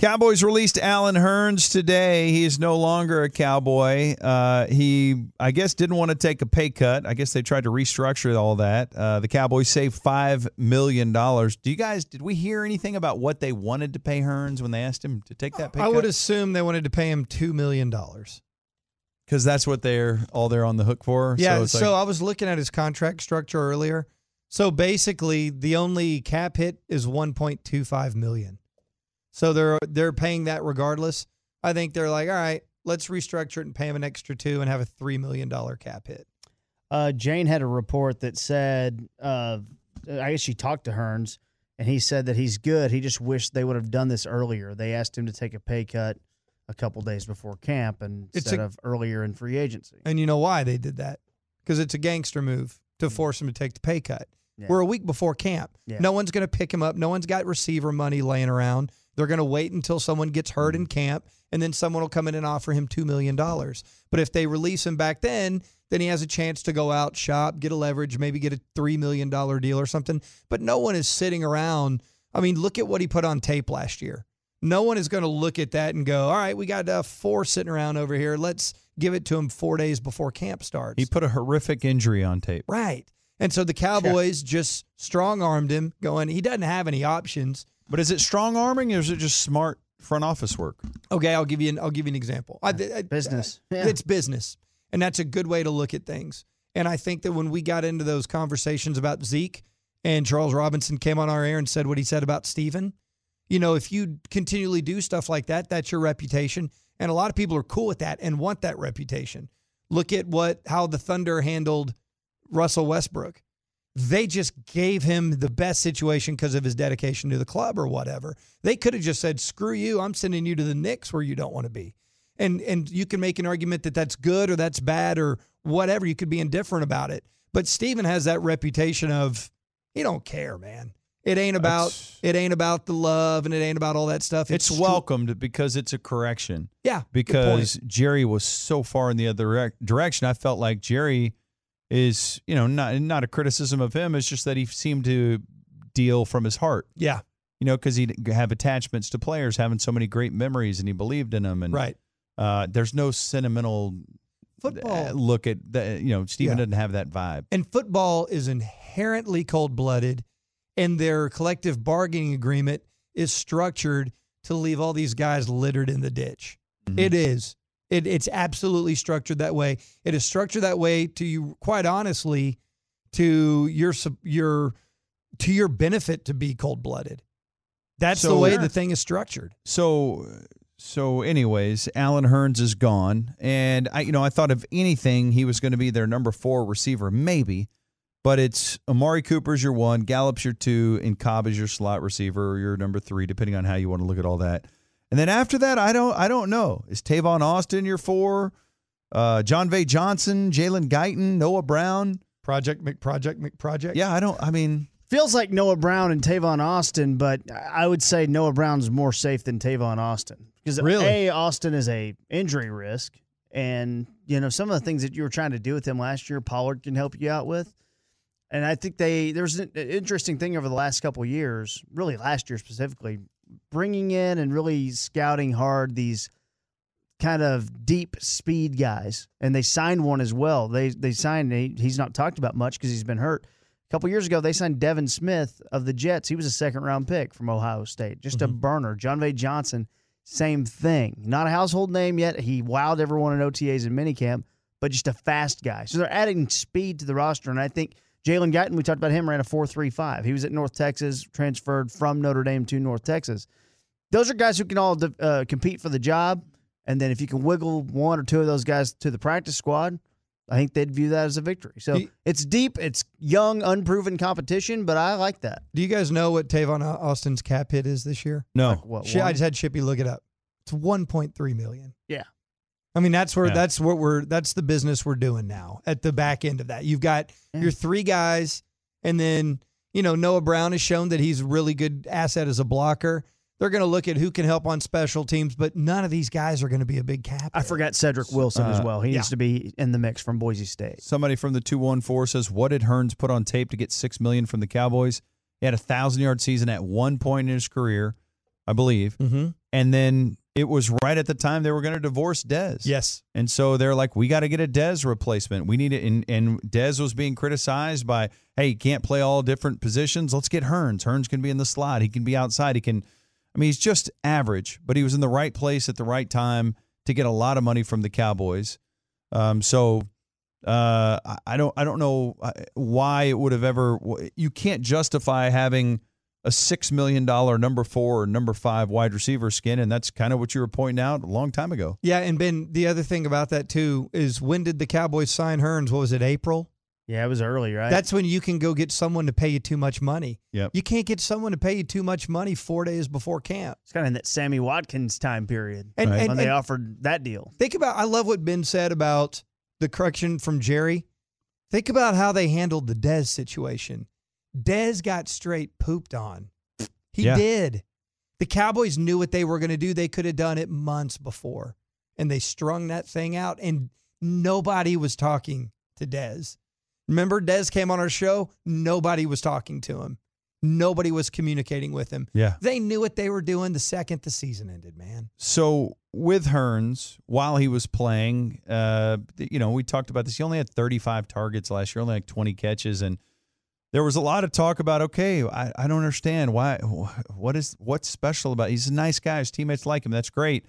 Cowboys released Allen Hurns today. He is no longer a Cowboy. Uh, he, I guess, didn't want to take a pay cut. I guess they tried to restructure all that. Uh, the Cowboys saved five million dollars. Do you guys? Did we hear anything about what they wanted to pay Hurns when they asked him to take that pay cut? I cut? would assume they wanted to pay him two million dollars. because that's what they're all they're on the hook for. Yeah. So, So, like, I was looking at his contract structure earlier. So basically, the only cap hit is 1.25 million. So they're they're paying that regardless. I think they're like, all right, let's restructure it and pay him an extra two and have a three million dollar cap hit. Uh, Jane had a report that said, uh, I guess she talked to Hurns, and he said that he's good. He just wished they would have done this earlier. They asked him to take a pay cut a couple days before camp and instead a- of earlier in free agency. And you know why they did that? Because it's a gangster move to force him to take the pay cut. Yeah. We're a week before camp. Yeah. No one's going to pick him up. No one's got receiver money laying around. They're going to wait until someone gets hurt in camp, and then someone will come in and offer him $2 million. But if they release him back then, then he has a chance to go out, shop, get a leverage, maybe get a $3 million deal or something. But no one is sitting around. I mean, look at what he put on tape last year. No one is going to look at that and go, all right, we got uh, four sitting around over here. Let's give it to him four days before camp starts. he put a horrific injury on tape. Right. And so the Cowboys just strong armed him, going, he doesn't have any options. But is it strong arming or is it just smart front office work? Okay, I'll give you an I'll give you an example. I, I- Business. I- Yeah. It's business. And that's a good way to look at things. And I think that when we got into those conversations about Zeke and Charles Robinson came on our air and said what he said about Steven, you know, if you continually do stuff like that, that's your reputation. And a lot of people are cool with that and want that reputation. Look at what how the Thunder handled Russell Westbrook. They just gave him the best situation because of his dedication to the club or whatever. They could have just said, "Screw you! I'm sending you to the Knicks where you don't want to be." And and you can make an argument that that's good or that's bad or whatever. You could be indifferent about it. But Steven has that reputation of he don't care, man. It ain't about it ain't about the love and it ain't about all that stuff. It's, stru- welcomed because it's a correction. Yeah, because Jerry was so far in the other direction. I felt like Jerry is, you know, not not a criticism of him. It's just that he seemed to deal from his heart. yeah, You know, because he'd have attachments to players, having so many great memories, and he believed in them. And right. uh, there's no sentimental Football uh, look at that. You know, Steven Yeah. doesn't have that vibe. And football is inherently cold blooded, and their collective bargaining agreement is structured to leave all these guys littered in the ditch. It is. It, it's absolutely structured that way. It is structured that way to you, quite honestly, to your your to your benefit to be cold blooded. That's the way the thing is structured. So, so, anyways, Allen Hurns is gone, and I, you know, I thought of anything, he was going to be their number four receiver, maybe. But it's Amari Cooper's your one, Gallup's your two, and Cobb is your slot receiver or your number three, depending on how you want to look at all that. And then after that, I don't, I don't know. Is Tavon Austin your four? Uh, Jon'Vea Johnson, Jalen Guyton, Noah Brown. Project McProject McProject. Yeah, I don't. I mean, Feels like Noah Brown and Tavon Austin, but I would say Noah Brown's more safe than Tavon Austin because Really? a Austin is a injury risk, and you know some of the things that you were trying to do with him last year, Pollard can help you out with. And I think they there's an interesting thing over the last couple of years, really last year specifically, bringing in and really scouting hard these kind of deep speed guys, and they signed one as well. They they signed he, he's not talked about much because he's been hurt. A couple years ago, they signed Devin Smith of the Jets. He was a second round pick from Ohio State, just a mm-hmm. burner. Jon'Vea Johnson, same thing. Not a household name yet. He wowed everyone in OTAs and minicamp, but just a fast guy. So they're adding speed to the roster, and I think Jalen Guyton, we talked about him, ran a four three five. He was at North Texas, transferred from Notre Dame to North Texas. Those are guys who can all uh, compete for the job, and then if you can wiggle one or two of those guys to the practice squad, I think they'd view that as a victory. So you- it's deep, it's young, unproven competition, but I like that. Do you guys know what Tavon Austin's cap hit is this year? no. What, Shit, I just had Shippy look it up. It's 1.3 million. Yeah. I mean, that's where Yeah. that's what we're that's the business we're doing now at the back end of that. You've got Yeah. your three guys, and then you know Noah Brown has shown that he's a really good asset as a blocker. They're going to look at who can help on special teams, but none of these guys are going to be a big cap. I forgot Cedric Wilson as Uh, well. He yeah. needs to be in the mix from Boise State. Somebody from the 214 says, What did Hurns put on tape to get 6 million from the Cowboys? He had a 1,000 yard season at one point in his career, I believe. Mm-hmm. And then it was right at the time they were going to divorce Dez. Yes. And so they're like, we got to get a Dez replacement. We need it. And, and Dez was being criticized by, hey, he can't play all different positions. Let's get Hurns. Hurns can be in the slot. He can be outside. He can, I mean, he's just average, but he was in the right place at the right time to get a lot of money from the Cowboys. Um, so uh, I- don't, I don't know uh, why it would have ever. You can't justify having a six million dollar number four or number five wide receiver skin, and that's kind of what you were pointing out a long time ago. Yeah, and Ben, the other thing about that too is when did the Cowboys sign Hurns? What was it, April? Yeah, it was early, right? That's when you can go get someone to pay you too much money. Yep. You can't get someone to pay you too much money four days before camp. it's kind of in that Sammy Watkins time period And, Right. and, when they and offered that deal. think about, I love what Ben said about the correction from Jerry. Think about how they handled the Dez situation. Dez got straight pooped on. He Yeah. did. The Cowboys knew what they were going to do. They could have done it months before. And they strung that thing out, and nobody was talking to Dez. Remember, Dez came on our show? Nobody was talking to him. Nobody was communicating with him. Yeah. They knew what they were doing the second the season ended, man. So with Hurns, while he was playing, uh, you know, we talked about this. He only had 35 targets last year, only like 20 catches, and there was a lot of talk about. Okay, I, I don't understand why. What is what's special about? He's a nice guy. His teammates like him. That's great.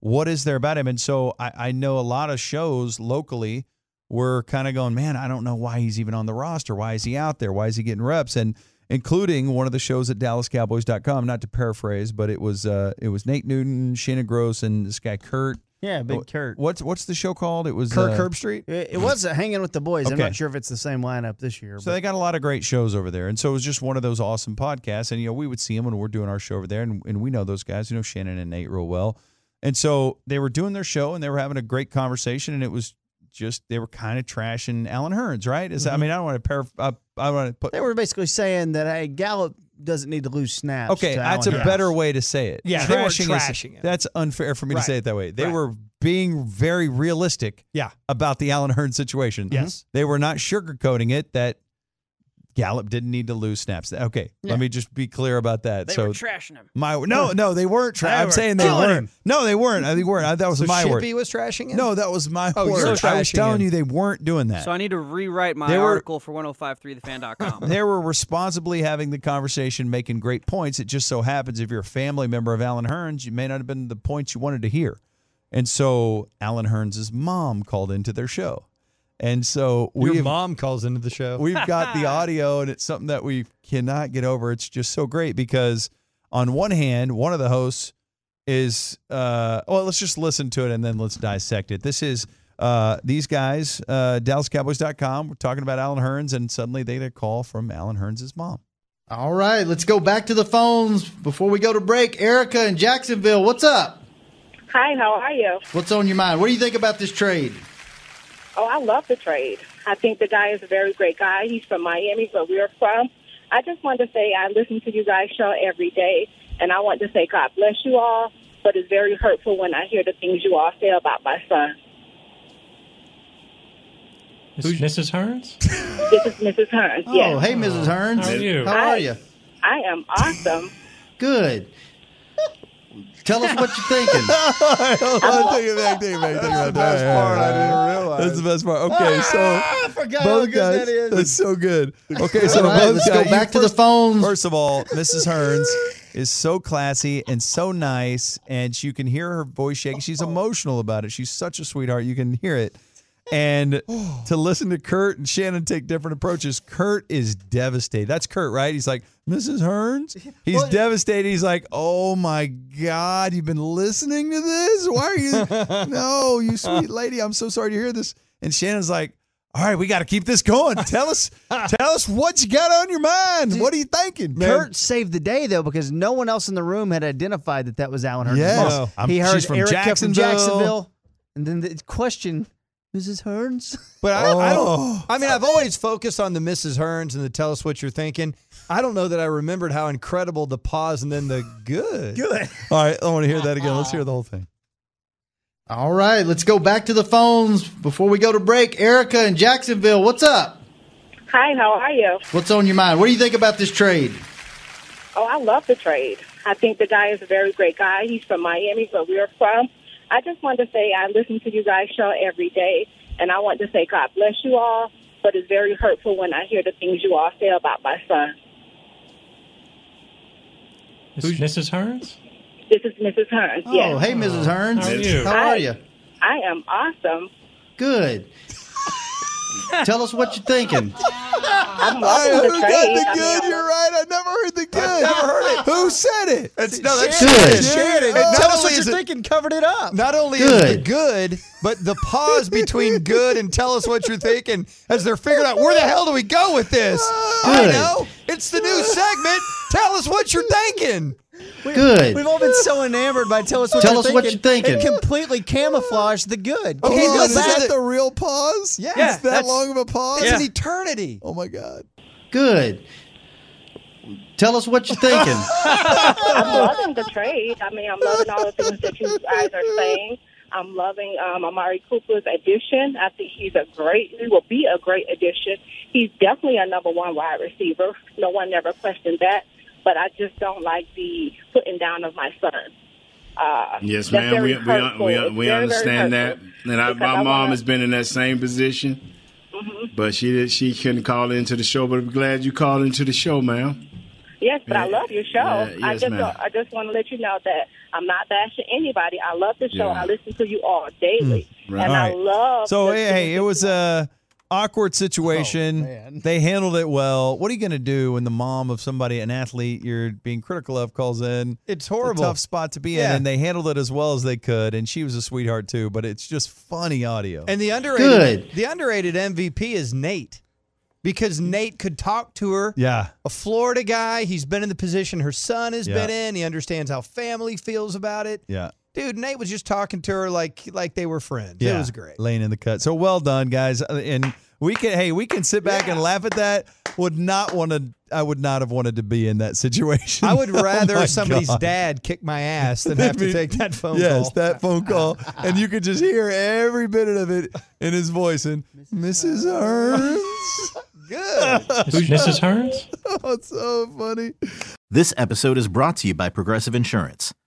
What is there about him? And so I, I know a lot of shows locally were kind of going, man, I don't know why he's even on the roster. Why is he out there? Why is he getting reps? And including one of the shows at DallasCowboys.com. Not to paraphrase, but it was uh, it was Nate Newton, Shannon Gross, and this guy Kurt. Yeah, Big What- Kurt. What's what's the show called? It was Kurt uh, Herb Street? It, it was uh, hanging with the boys. I'm not sure if it's the same lineup this year. So but they got a lot of great shows over there, and so it was just one of those awesome podcasts. And you know, we would see them when we're doing our show over there, and, and we know those guys. You know, Shannon and Nate real well. And so they were doing their show, and they were having a great conversation, and it was just they were kind of trashing Allen Hurns, right? Is that, I mean, I don't want to par- uh, I want to put. they were basically saying that hey, Gallup doesn't need to lose snaps. Okay, to that's a Allen Hurns. better way to say it. Yeah, they weren't trashing, is- trashing. That's unfair for me Right. to say it that way. They Right. were being very realistic Yeah. about the Allen Hurns situation. Yes. They were not sugarcoating it that Gallup didn't need to lose snaps. Okay, Yeah. let me just be clear about that. They so were trashing him. my no, no, they weren't. Tra- They I'm were saying they weren't. him. No, they weren't. I think weren't. I, that was So my Shippy word. was trashing him? No, that was my Oh, you're word. I was trashing telling him. you they weren't doing that. So I need to rewrite my They were- article for 1053thefan.com. they were responsibly having the conversation, making great points. It just so happens if you're a family member of Allen Hurns, you may not have been the points you wanted to hear. And so Allen Hurns' mom called into their show. And so we've, mom calls into the show. we've got the audio, and it's something that we cannot get over. It's just so great because, on one hand, one of the hosts is, uh, well, let's just listen to it and then let's dissect it. This is uh, these guys, uh, DallasCowboys.com. We're talking about Allen Hurns, and suddenly they get a call from Allen Hurns' mom. All right, let's go back to the phones before we go to break. Erica in Jacksonville, what's up? Hi, how are you? What's on your mind? What do you think about this trade? Oh, I love the trade. I think the guy is a very great guy. He's from Miami, where we're from. I just wanted to say I listen to you guys' show every day, and I want to say God bless you all. But it's very hurtful when I hear the things you all say about my son. Who's Mrs. Hurns? This is Mrs. Hurns. Oh, yes, hey, Mrs. Hurns. How are you? How are Hi. you? I am awesome. Good. Tell us what you're thinking. I'll take it back, take it back, take it back. That's the best part I didn't realize. That's the best part. Okay, ah, so I forgot how both good guys. that is. That's so good. Okay, so All right, both let's guys. go back you to the first- phones. First of all, Mrs. Hurns is so classy and so nice, and you can hear her voice shaking. She's emotional about it. She's such a sweetheart. You can hear it. And to listen to Kurt and Shannon take different approaches, Kurt is devastated. That's Kurt, right? He's like, Mrs. Hurns? He's Well- devastated. He's like, oh my God, you've been listening to this? Why are you? no, you sweet lady. I'm so sorry to hear this. And Shannon's like, All right, we got to keep this going. Tell us, tell us what you got on your mind. what are you thinking? Kurt saved the day though because no one else in the room had identified that that was Allen Hurns' mom. He heard Erica Jacksonville. from Jacksonville, and then the question, Mrs. Hurns. But I, I Oh. don't. I mean, I've always focused on the Mrs. Hurns and the tell us what you're thinking. I don't know that I remembered how incredible the pause and then the good. Good. All right, I want to hear that again. Let's hear the whole thing. All right, let's go back to the phones before we go to break. Erica in Jacksonville, what's up? Hi, how are you? What's on your mind? What do you think about this trade? Oh, I love the trade. I think the guy is a very great guy. He's from Miami, where we're from. I just wanted to say I listen to you guys' show every day, and I want to say God bless you all. But it's very hurtful when I hear the things you all say about my son. Who's Mrs. Hurns? This is Mrs. Hurns. Oh, yes, hey, Mrs. Hurns. How are you? How are you? I am awesome. Good. Tell us what you're thinking. I'm I loving heard the got trade. the I mean, good. I'm- You're right. I never heard the good. never heard it. Who said it? It's, no, that's Good. Shannon. Oh. Not Tell us only what is you're it- thinking. Covered it up. Not only is the Good. good, but the pause between good and tell us what you're thinking as they're figuring out where the hell do we go with this. I Good. know. It's the new segment. Tell us what you're thinking. Good. We've all been so enamored by tell us what Tell you're us thinking. what you're thinking. It completely camouflaged the good. Okay, Can you Hold is back? that the real pause? Yeah, It's that long of a pause? It's an eternity. Oh my God. Good. Tell us what you're thinking. I'm loving the trade. I mean, I'm loving all the things that you guys are saying. I'm loving um, Amari Cooper's addition. I think he's a great, he will be a great addition. He's definitely a number one wide receiver. No one ever questioned that. But I just don't like the putting down of my son. Uh, Yes, ma'am. very We we, hurtful. we, It's we very, very understand that. And I, my I mom wanna- has been in that same position, Mhm. but she did, she couldn't call into the show. But I'm glad you called into the show, ma'am. Yes, but I love your show. Yeah, I just ma'am. I just want to let you know that I'm not bashing anybody. I love the show. Yeah. I listen to you all daily, right. and All I right. love. So the hey, hey, it was a awkward situation. Oh, man. they handled it well. What are you going to do when the mom of somebody, an athlete you're being critical of, calls in? It's It's a horrible. tough spot to be Yeah. in, and they handled it as well as they could. And she was a sweetheart too. But it's just funny audio. And the underrated Good. the underrated MVP is Nate. Because Nate could talk to her. yeah, A Florida guy, he's been in the position her son has Yeah. been in. He understands how family feels about it. yeah, Dude, Nate was just talking to her like like they were friends. yeah. It was great. Laying in the cut. So well done, guys. Uh, And we can, hey, we can sit back and laugh at that. Would not want to. I would not have wanted to be in that situation. I would Oh rather my somebody's God. dad kick my ass than have to take that phone yes, call. that phone call, and you could just hear every bit of it in his voice. And Mrs. Hurns, Good. Mrs. Hurns? oh, it's so funny. This episode is brought to you by Progressive Insurance.